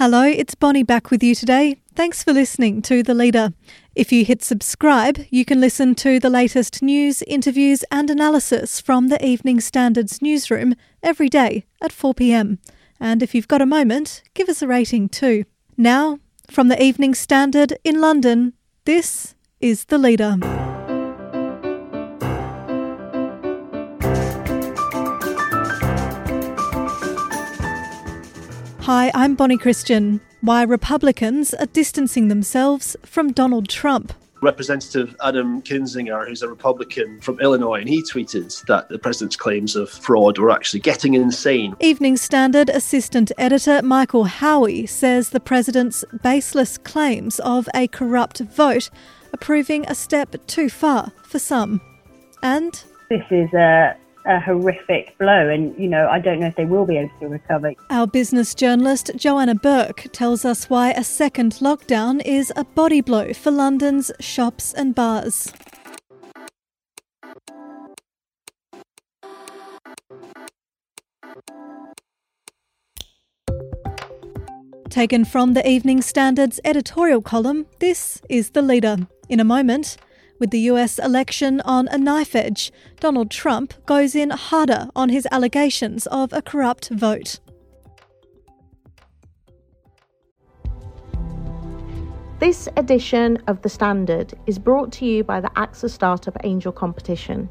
Hello, it's Bonnie back with you today. Thanks for listening to The Leader. If you hit subscribe, you can listen to the latest news, interviews, and analysis from the Evening Standards newsroom every day at 4 pm. And if you've got a moment, give us a rating too. Now, from the Evening Standard in London, this is The Leader. Hi, I'm Bonnie Christian. Why Republicans are distancing themselves from Donald Trump. Representative Adam Kinzinger, who's a Republican from Illinois, and he tweeted that the president's claims of fraud were actually getting insane. Evening Standard assistant editor Michael Howie says the president's baseless claims of a corrupt vote are proving a step too far for some. And this is a a horrific blow, and you know, I don't know if they will be able to recover. Our business journalist Joanna Bourke tells us why a second lockdown is a body blow for London's shops and bars. Taken from the Evening Standard's editorial column, this is The Leader. In a moment, with the US election on a knife edge, Donald Trump goes in harder on his allegations of a corrupt vote. This edition of The Standard is brought to you by the AXA Startup Angel Competition.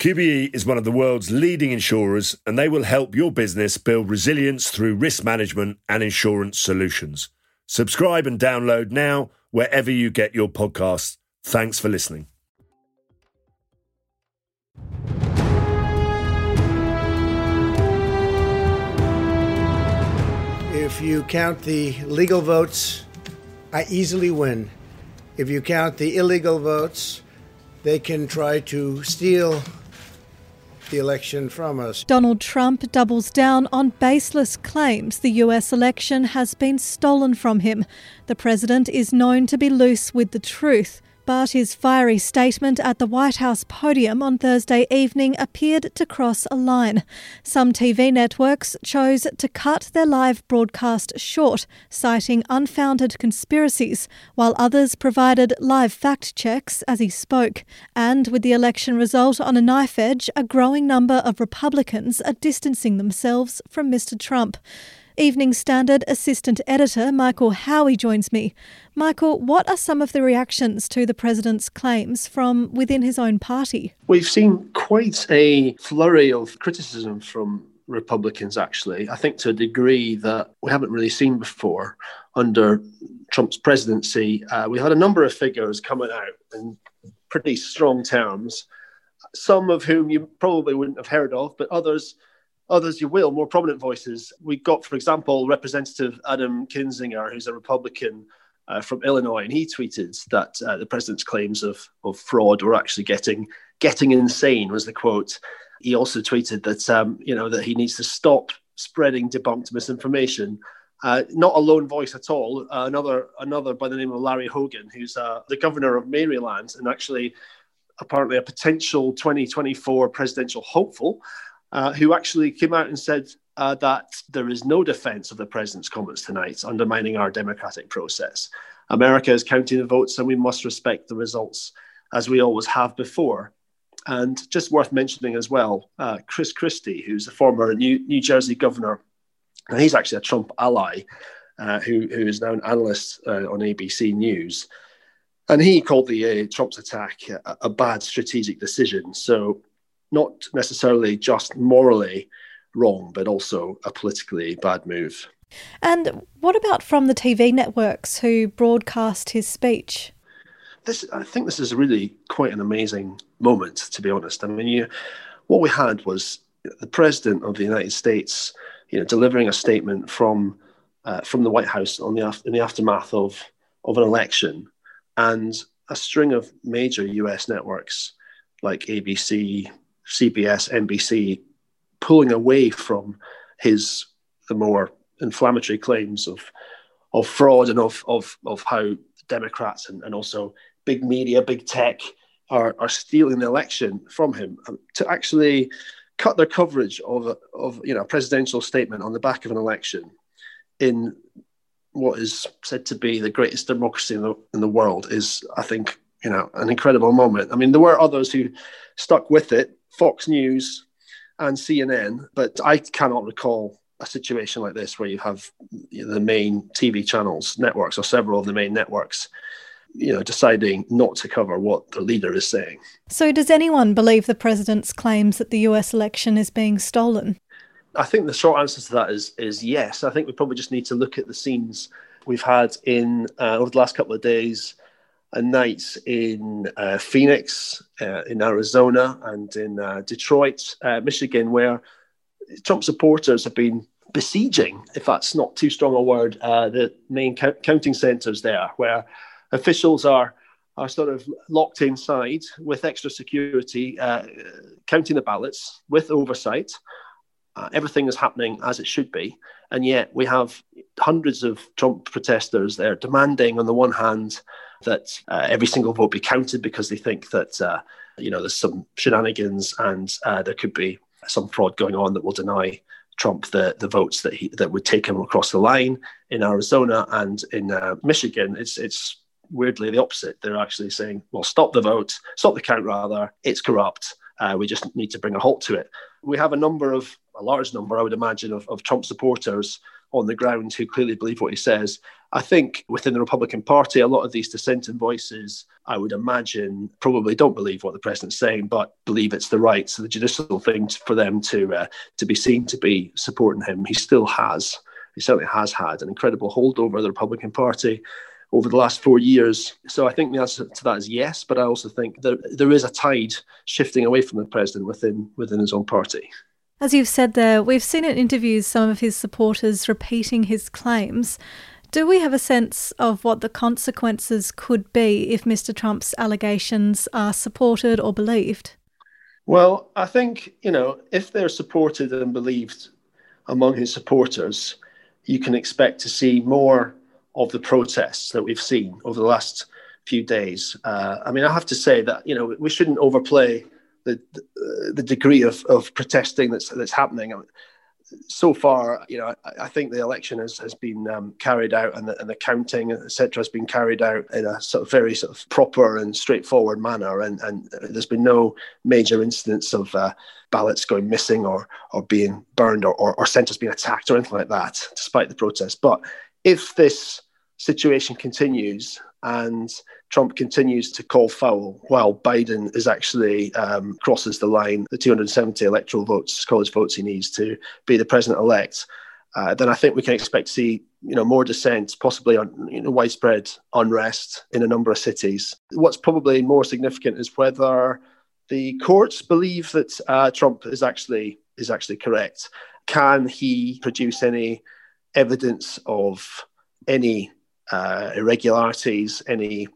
QBE is one of the world's leading insurers, and they will help your business build resilience through risk management and insurance solutions. Subscribe and download now wherever you get your podcasts. Thanks for listening. If you count the legal votes, I easily win. If you count the illegal votes, they can try to steal the election from us. Donald Trump doubles down on baseless claims the US election has been stolen from him. The president is known to be loose with the truth. His fiery statement at the White House podium on Thursday evening appeared to cross a line. Some TV networks chose to cut their live broadcast short, citing unfounded conspiracies, while others provided live fact checks as he spoke. And with the election result on a knife edge, a growing number of Republicans are distancing themselves from Mr. Trump. Evening Standard assistant editor Michael Howie joins me. Michael, what are some of the reactions to the president's claims from within his own party? We've seen quite a flurry of criticism from Republicans, actually. I think to a degree that we haven't really seen before under Trump's presidency. Uh, we had a number of figures coming out in pretty strong terms, some of whom you probably wouldn't have heard of, but others others you will, more prominent voices. We got, for example, Representative Adam Kinzinger, who's a Republican uh, from Illinois, and he tweeted that uh, the president's claims of, of fraud were actually getting getting insane. Was the quote? He also tweeted that um, you know that he needs to stop spreading debunked misinformation. Uh, not a lone voice at all. Uh, another another by the name of Larry Hogan, who's uh, the governor of Maryland, and actually apparently a potential 2024 presidential hopeful. Uh, who actually came out and said uh, that there is no defense of the president's comments tonight, undermining our democratic process. America is counting the votes, and we must respect the results as we always have before. And just worth mentioning as well, uh, Chris Christie, who's a former New, New Jersey governor, and he's actually a Trump ally, uh, who, who is now an analyst uh, on ABC News. And he called the Trump's attack a, a bad strategic decision. So, not necessarily just morally wrong, but also a politically bad move. And what about from the TV networks who broadcast his speech? This, I think, this is really quite an amazing moment. To be honest, I mean, you, what we had was the president of the United States, you know, delivering a statement from uh, from the White House on the in the aftermath of of an election, and a string of major U.S. networks like ABC, CBS, NBC, pulling away from his the more inflammatory claims of of fraud and of of of how Democrats and, and also big media, big tech are are stealing the election from him um, to actually cut their coverage of of you know a presidential statement on the back of an election in what is said to be the greatest democracy in the, in the world is I think you know an incredible moment. I mean there were others who stuck with it, Fox News and CNN, but I cannot recall a situation like this where you have the main TV channels, networks, or several of the main networks, you know, deciding not to cover what the leader is saying. So, does anyone believe the president's claims that the US election is being stolen? I think the short answer to that is is yes. I think we probably just need to look at the scenes we've had in uh, over the last couple of days and nights in uh, Phoenix, uh, in Arizona, and in uh, Detroit, uh, Michigan, where Trump supporters have been besieging, if that's not too strong a word, uh, the main counting centres there, where officials are are sort of locked inside with extra security, uh, counting the ballots with oversight. Uh, everything is happening as it should be, and yet we have hundreds of Trump protesters there demanding, on the one hand, that uh, every single vote be counted because they think that uh, you know there's some shenanigans and uh, there could be some fraud going on that will deny Trump the, the votes that he that would take him across the line in Arizona and in uh, Michigan. It's it's weirdly the opposite. They're actually saying, well, stop the vote, stop the count rather. It's corrupt. Uh, we just need to bring a halt to it. We have a number of a large number, I would imagine, of, of Trump supporters on the ground who clearly believe what he says. I think within the Republican Party, a lot of these dissenting voices, I would imagine, probably don't believe what the president's saying, but believe it's the right, so the judicial thing for them to uh, to be seen to be supporting him. He still has, he certainly has had an incredible hold over the Republican Party over the last four years. So I think the answer to that is yes, but I also think that there is a tide shifting away from the president within within his own party. As you've said there, we've seen in interviews some of his supporters repeating his claims. Do we have a sense of what the consequences could be if Mr. Trump's allegations are supported or believed? Well, I think, you know, if they're supported and believed among his supporters, you can expect to see more of the protests that we've seen over the last few days. Uh, I mean, I have to say that, you know, we shouldn't overplay the, the, degree of, of protesting that's, that's happening so far, you know, I, I, think the election has, has been um, carried out and the, and the counting, etc., has been carried out in a sort of very sort of proper and straightforward manner. And, and there's been no major incidents of uh, ballots going missing or, or being burned or, or, or centres being attacked or anything like that, despite the protests. But if this situation continues and Trump continues to call foul while Biden is actually um, crosses the line, the 270 electoral votes, college votes he needs to be the president elect. Uh, then I think we can expect to see, you know, more dissent, possibly on you know, widespread unrest in a number of cities. What's probably more significant is whether the courts believe that uh, Trump is actually is actually correct. Can he produce any evidence of any uh, irregularities, any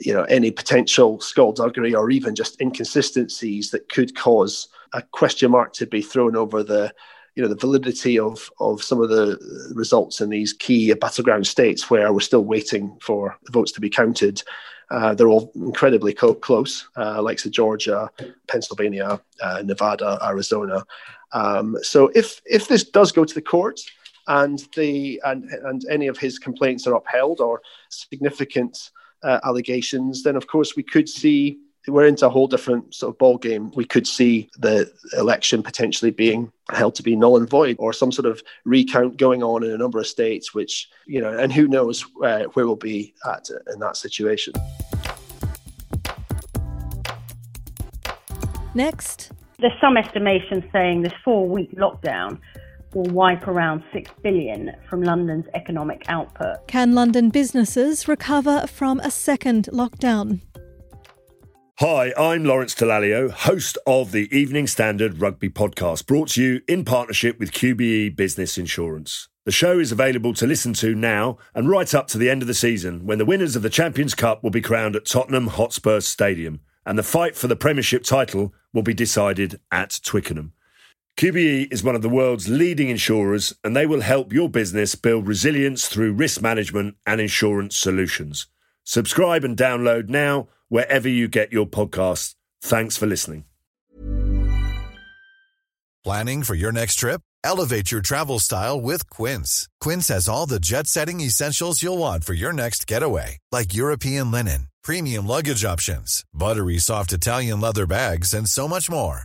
you know any potential skullduggery or even just inconsistencies that could cause a question mark to be thrown over the you know the validity of of some of the results in these key battleground states where we're still waiting for the votes to be counted. Uh, they're all incredibly co- close, uh, like Georgia, Pennsylvania, uh, Nevada, Arizona. Um, so if if this does go to the courts, and the and and any of his complaints are upheld or significant uh, allegations, then of course we could see we're into a whole different sort of ball game. We could see the election potentially being held to be null and void, or some sort of recount going on in a number of states, which you know, and who knows uh, where we'll be at in that situation. Next, there's some estimation saying this four-week lockdown will wipe around 6 billion from London's economic output. Can London businesses recover from a second lockdown? Hi, I'm Lawrence Dallaglio, host of the Evening Standard Rugby Podcast, brought to you in partnership with QBE Business Insurance. The show is available to listen to now and right up to the end of the season when the winners of the Champions Cup will be crowned at Tottenham Hotspur Stadium and the fight for the Premiership title will be decided at Twickenham. QBE is one of the world's leading insurers and they will help your business build resilience through risk management and insurance solutions. Subscribe and download now wherever you get your podcasts. Thanks for listening. Planning for your next trip? Elevate your travel style with Quince. Quince has all the jet setting essentials you'll want for your next getaway, like European linen, premium luggage options, buttery soft Italian leather bags, and so much more.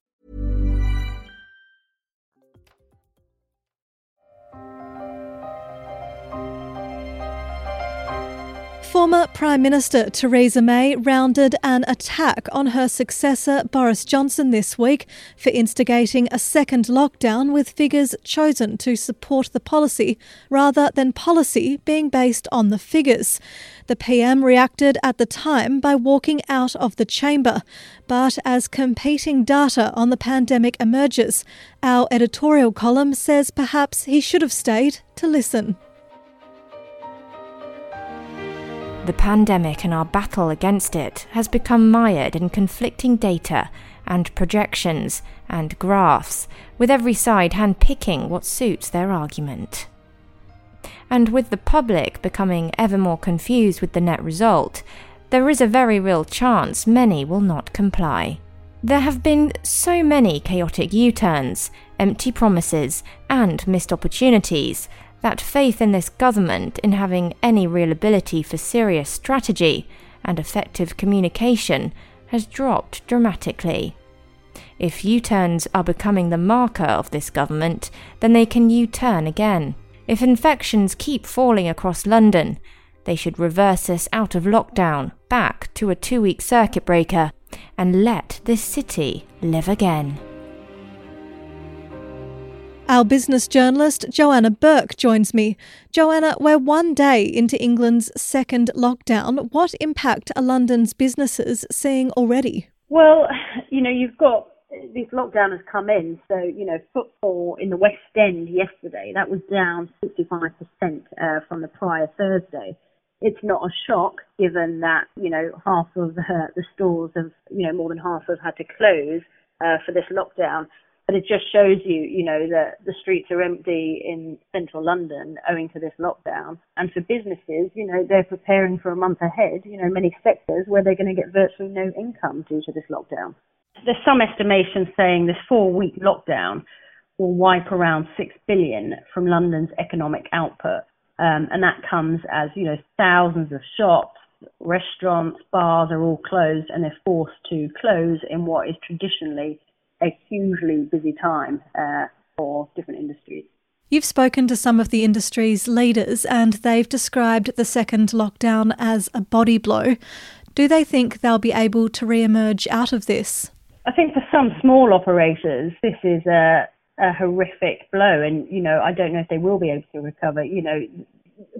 Former Prime Minister Theresa May rounded an attack on her successor Boris Johnson this week for instigating a second lockdown with figures chosen to support the policy rather than policy being based on the figures. The PM reacted at the time by walking out of the chamber. But as competing data on the pandemic emerges, our editorial column says perhaps he should have stayed to listen. The pandemic and our battle against it has become mired in conflicting data and projections and graphs, with every side handpicking what suits their argument. And with the public becoming ever more confused with the net result, there is a very real chance many will not comply. There have been so many chaotic U turns, empty promises, and missed opportunities that faith in this government in having any real ability for serious strategy and effective communication has dropped dramatically. If U turns are becoming the marker of this government, then they can U turn again. If infections keep falling across London, they should reverse us out of lockdown back to a two week circuit breaker and let this city live again. Our business journalist Joanna Bourke joins me. Joanna, we're one day into England's second lockdown. What impact are London's businesses seeing already? Well, you know, you've got this lockdown has come in, so you know, footfall in the West End yesterday that was down 65% uh, from the prior Thursday. It's not a shock given that you know half of the, stores have, you know, more than half have had to close uh, for this lockdown but it just shows you, you know, that the streets are empty in central London owing to this lockdown. And for businesses, you know, they're preparing for a month ahead, you know, many sectors where they're going to get virtually no income due to this lockdown. There's some estimations saying this four week lockdown will wipe around 6 billion from London's economic output. Um, and that comes as, you know, thousands of shops, restaurants, bars are all closed and they're forced to close in what is traditionally a hugely busy time uh, for different industries. You've spoken to some of the industry's leaders and they've described the second lockdown as a body blow. Do they think they'll be able to re emerge out of this? I think for some small operators, this is a, a horrific blow, and you know I don't know if they will be able to recover. You know,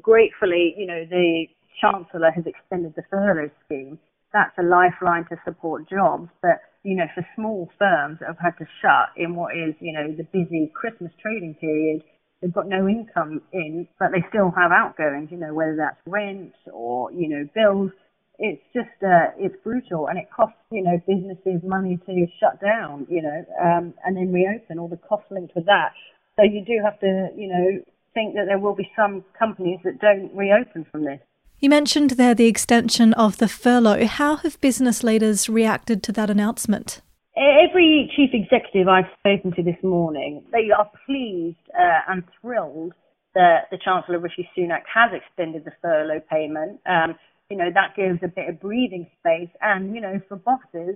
gratefully, you know the chancellor has extended the furlough scheme. That's a lifeline to support jobs, but you know, for small firms that have had to shut in what is, you know, the busy Christmas trading period, they've got no income in, but they still have outgoings, you know, whether that's rent or, you know, bills. It's just, uh, it's brutal and it costs, you know, businesses money to shut down, you know, um, and then reopen, all the costs linked with that. So you do have to, you know, think that there will be some companies that don't reopen from this. You mentioned there the extension of the furlough. How have business leaders reacted to that announcement? Every chief executive I've spoken to this morning, they are pleased uh, and thrilled that the Chancellor Rishi Sunak has extended the furlough payment. Um, you know, that gives a bit of breathing space. And, you know, for bosses,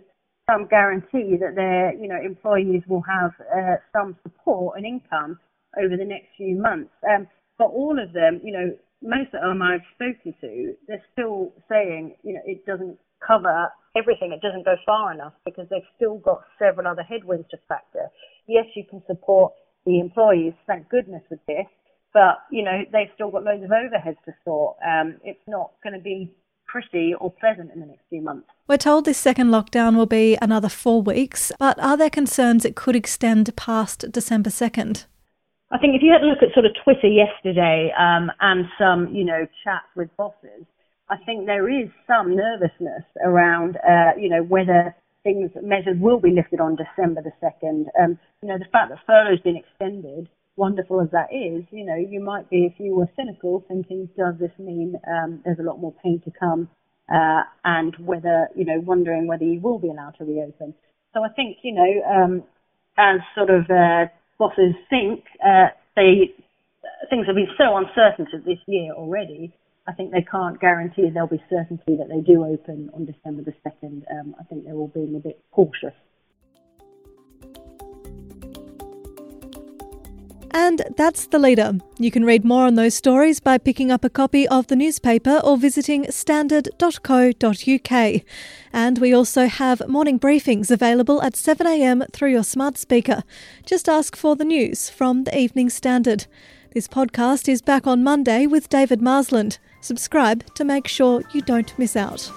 some guarantee that their, you know, employees will have uh, some support and income over the next few months. Um, but all of them, you know, most of them I've spoken to, they're still saying, you know, it doesn't cover everything. It doesn't go far enough because they've still got several other headwinds to factor. Yes, you can support the employees, thank goodness, with this, but you know they've still got loads of overheads to sort. Um, it's not going to be pretty or pleasant in the next few months. We're told this second lockdown will be another four weeks, but are there concerns it could extend past December 2nd? I think if you had a look at sort of Twitter yesterday um, and some, you know, chats with bosses, I think there is some nervousness around, uh, you know, whether things measures will be lifted on December the second. Um, you know, the fact that furlough's been extended, wonderful as that is, you know, you might be, if you were cynical, thinking, does this mean um, there's a lot more pain to come, uh, and whether, you know, wondering whether you will be allowed to reopen. So I think, you know, um, as sort of uh, bosses think, uh, they things have been so uncertain this year already I think they can't guarantee there'll be certainty that they do open on December the 2nd. Um, I think they're all being a bit cautious. And that's the leader. You can read more on those stories by picking up a copy of the newspaper or visiting standard.co.uk. And we also have morning briefings available at 7am through your smart speaker. Just ask for the news from the Evening Standard. This podcast is back on Monday with David Marsland. Subscribe to make sure you don't miss out.